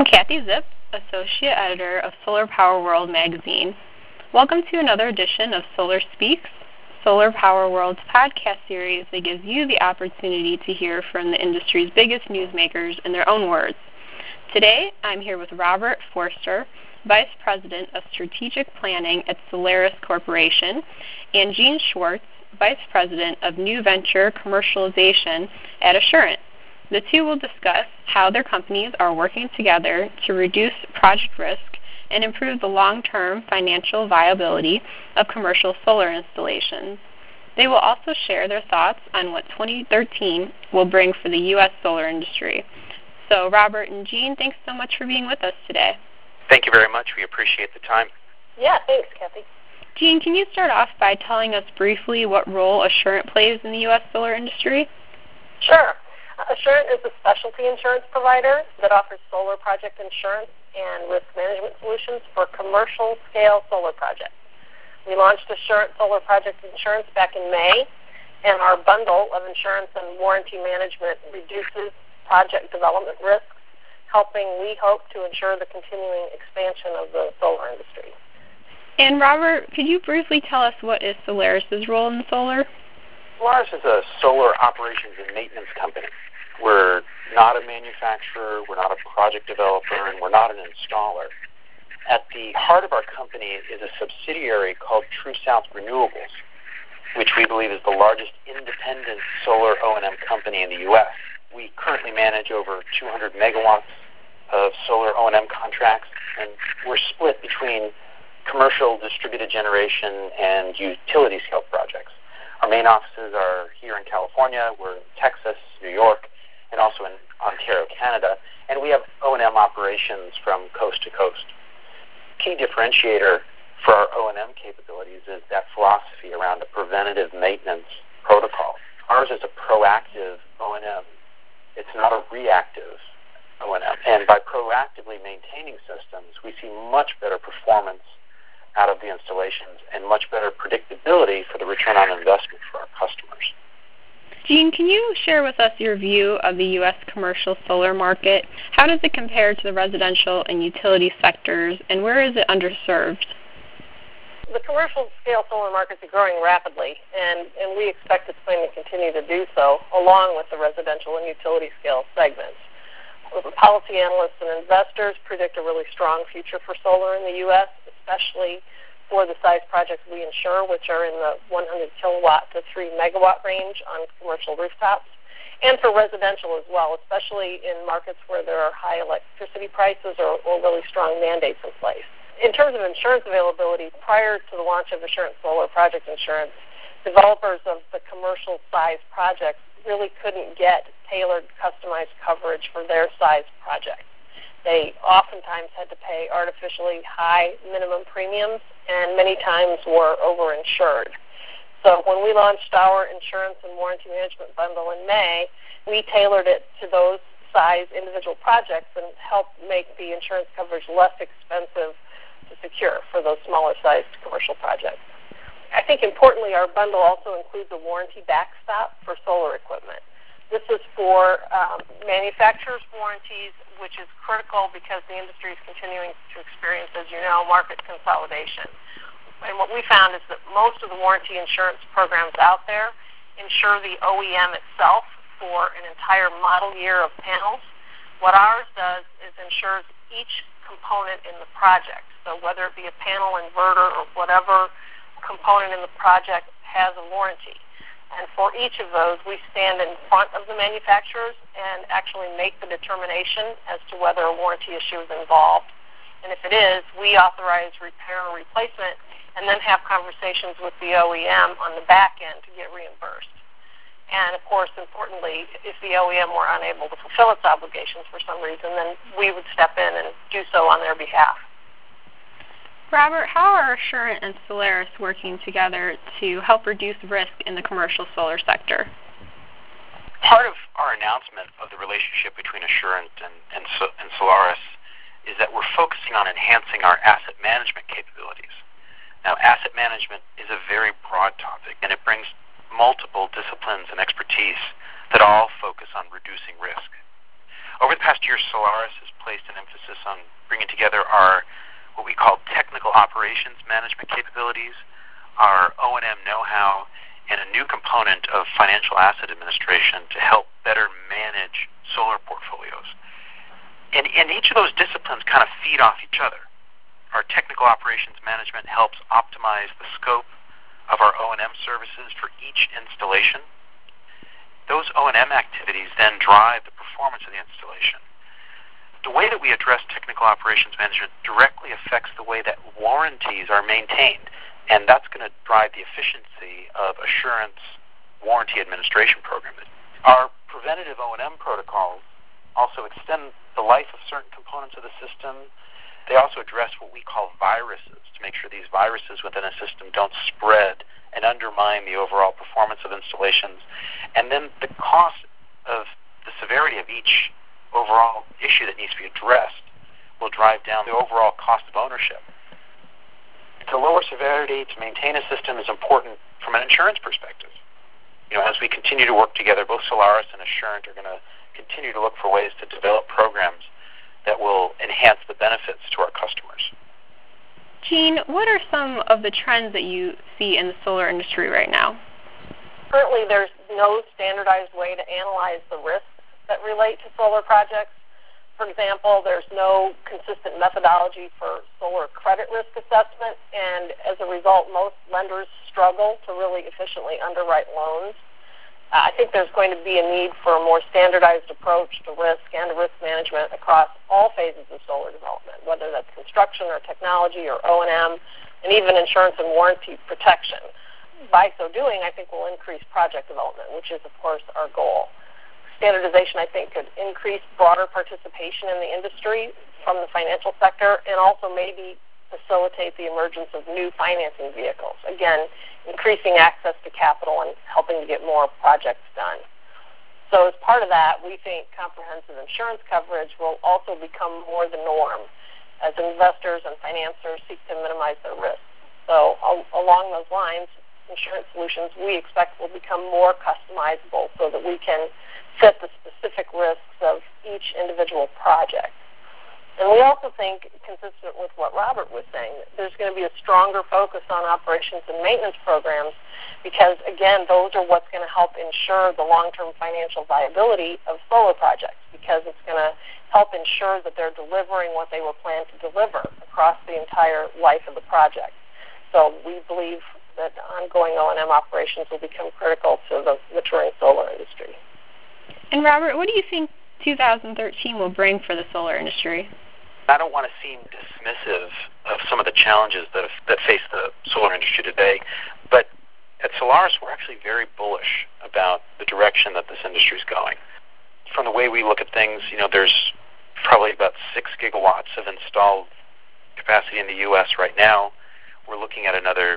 I'm Kathy Zipp, Associate Editor of Solar Power World magazine. Welcome to another edition of Solar Speaks, Solar Power World's podcast series that gives you the opportunity to hear from the industry's biggest newsmakers in their own words. Today, I'm here with Robert Forster, Vice President of Strategic Planning at Solaris Corporation, and Gene Schwartz, Vice President of New Venture Commercialization at Assurant. The two will discuss how their companies are working together to reduce project risk and improve the long-term financial viability of commercial solar installations. They will also share their thoughts on what 2013 will bring for the U.S. solar industry. So, Robert and Jean, thanks so much for being with us today. Thank you very much. We appreciate the time. Yeah, thanks, Kathy. Jean, can you start off by telling us briefly what role Assurant plays in the U.S. solar industry? Sure. Assurant is a specialty insurance provider that offers solar project insurance and risk management solutions for commercial scale solar projects. We launched Assurant Solar Project Insurance back in May, and our bundle of insurance and warranty management reduces project development risks, helping, we hope, to ensure the continuing expansion of the solar industry. And Robert, could you briefly tell us what is Solaris' role in solar? Solaris is a solar operations and maintenance company. We're not a manufacturer, we're not a project developer, and we're not an installer. At the heart of our company is a subsidiary called True South Renewables, which we believe is the largest independent solar O&M company in the U.S. We currently manage over 200 megawatts of solar O&M contracts, and we're split between commercial distributed generation and utility scale projects. Our main offices are here in California, we're in Texas, New York, and also in Ontario, Canada, and we have O&M operations from coast to coast. Key differentiator for our O&M capabilities is that philosophy around a preventative maintenance protocol. Ours is a proactive O&M. It's not a reactive O&M. And by proactively maintaining systems, we see much better performance out of the installations and much better predictability for the return on investment for our customers. Gene, can you share with us your view of the U.S. commercial solar market? How does it compare to the residential and utility sectors, and where is it underserved? The commercial scale solar markets are growing rapidly, and, and we expect it's going to continue to do so, along with the residential and utility scale segments. Policy analysts and investors predict a really strong future for solar in the U.S., especially for the size projects we insure, which are in the 100 kilowatt to 3 megawatt range on commercial rooftops, and for residential as well, especially in markets where there are high electricity prices or, or really strong mandates in place. In terms of insurance availability, prior to the launch of Assurant Solar Project Insurance, developers of the commercial size projects really couldn't get tailored, customized coverage for their size projects. They oftentimes had to pay artificially high minimum premiums and many times were overinsured. So when we launched our insurance and warranty management bundle in May, we tailored it to those size individual projects and helped make the insurance coverage less expensive to secure for those smaller sized commercial projects. I think importantly, our bundle also includes a warranty backstop for solar equipment. This is for um, manufacturers' warranties, which is critical because the industry is continuing to experience, as you know, market consolidation. And what we found is that most of the warranty insurance programs out there insure the OEM itself for an entire model year of panels. What ours does is insures each component in the project. So whether it be a panel inverter or whatever component in the project has a warranty. And for each of those, we stand in front of the manufacturers and actually make the determination as to whether a warranty issue is involved. And if it is, we authorize repair or replacement and then have conversations with the OEM on the back end to get reimbursed. And of course, importantly, if the OEM were unable to fulfill its obligations for some reason, then we would step in and do so on their behalf. Robert, how are Assurant and Solaris working together to help reduce risk in the commercial solar sector? Part of our announcement of the relationship between Assurant and, and, and Solaris is that we're focusing on enhancing our asset management capabilities. Now, asset management is a very broad topic, and it brings multiple disciplines and expertise that all focus on reducing risk. Over the past year, Solaris has placed an emphasis on bringing together our what we call technical operations management capabilities, our O&M know-how, and a new component of financial asset administration to help better manage solar portfolios. And, and each of those disciplines kind of feed off each other. Our technical operations management helps optimize the scope of our O&M services for each installation. Those O&M activities then drive the performance of the installation. The way that we address technical operations management directly affects the way that warranties are maintained, and that's going to drive the efficiency of Assurant's warranty administration program. Our preventative O&M protocols also extend the life of certain components of the system. They also address what we call viruses to make sure these viruses within a system don't spread and undermine the overall performance of installations. And then the cost of the severity of each overall issue that needs to be addressed will drive down the overall cost of ownership. To lower severity, to maintain a system is important from an insurance perspective. You know, as we continue to work together, both Solaris and Assurant are going to continue to look for ways to develop programs that will enhance the benefits to our customers. Jean, what are some of the trends that you see in the solar industry right now? Currently, there's no standardized way to analyze the risks that relate to solar projects. For example, there's no consistent methodology for solar credit risk assessment, and as a result, most lenders struggle to really efficiently underwrite loans. Uh, I think there's going to be a need for a more standardized approach to risk and risk management across all phases of solar development, whether that's construction or technology or O&M, and even insurance and warranty protection. By so doing, I think we'll increase project development, which is, of course, our goal standardization, I think, could increase broader participation in the industry from the financial sector and also maybe facilitate the emergence of new financing vehicles. Again, increasing access to capital and helping to get more projects done. So as part of that, we think comprehensive insurance coverage will also become more the norm as investors and financiers seek to minimize their risk. So along those lines, insurance solutions we expect will become more customizable so that we can set the specific risks of each individual project. And we also think, consistent with what Robert was saying, there's going to be a stronger focus on operations and maintenance programs because, again, those are what's going to help ensure the long-term financial viability of solar projects because it's going to help ensure that they're delivering what they were planned to deliver across the entire life of the project. So we believe that ongoing O&M operations will become critical to the maturing solar industry. And Robert, what do you think 2013 will bring for the solar industry? I don't want to seem dismissive of some of the challenges that, have, that face the solar industry today, but at Solaris, we're actually very bullish about the direction that this industry is going. From the way we look at things, you know, there's probably about six gigawatts of installed capacity in the U.S. right now. We're looking at another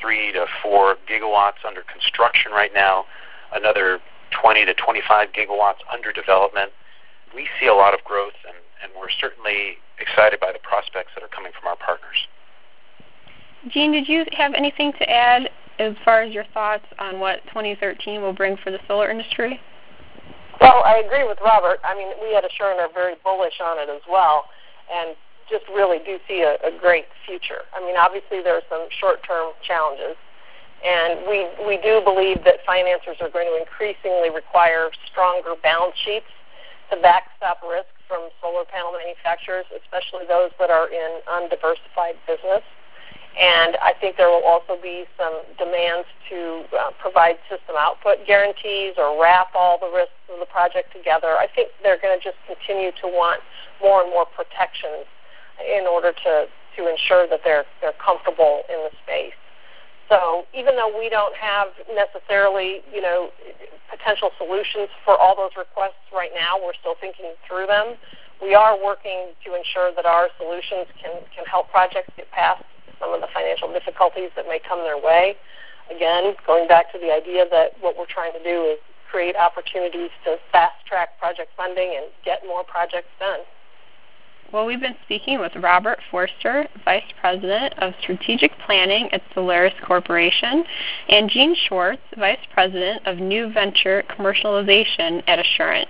three to four gigawatts under construction right now, another 20 to 25 gigawatts under development. We see a lot of growth, and, and we're certainly excited by the prospects that are coming from our partners. Jean, did you have anything to add as far as your thoughts on what 2013 will bring for the solar industry? Well, I agree with Robert. I mean, we at Assurant are very bullish on it as well, and just really do see a, a great future. I mean, obviously there are some short-term challenges and we, we do believe that financiers are going to increasingly require stronger balance sheets to backstop risk from solar panel manufacturers, especially those that are in undiversified business. And I think there will also be some demands to uh, provide system output guarantees or wrap all the risks of the project together. I think they're going to just continue to want more and more protections in order to, to ensure that they're, they're comfortable in the space. So even though we don't have necessarily, you know, potential solutions for all those requests right now, we're still thinking through them. We are working to ensure that our solutions can, can help projects get past some of the financial difficulties that may come their way. Again, going back to the idea that what we're trying to do is create opportunities to fast track project funding and get more projects done. Well, we've been speaking with Robert Forster, Vice President of Strategic Planning at Solaris Corporation, and Jean Schwartz, Vice President of New Venture Commercialization at Assurant.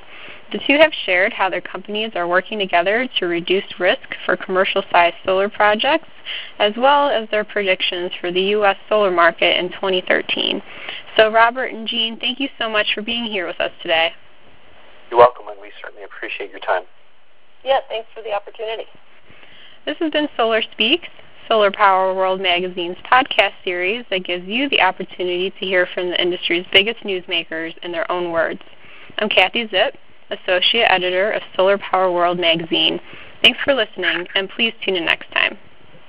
The two have shared how their companies are working together to reduce risk for commercial sized solar projects, as well as their predictions for the U.S. solar market in 2013. So, Robert and Jean, thank you so much for being here with us today. You're welcome, and we certainly appreciate your time. Yeah, thanks for the opportunity. This has been Solar Speaks, Solar Power World Magazine's podcast series that gives you the opportunity to hear from the industry's biggest newsmakers in their own words. I'm Kathy Zipp, Associate Editor of Solar Power World Magazine. Thanks for listening, and please tune in next time.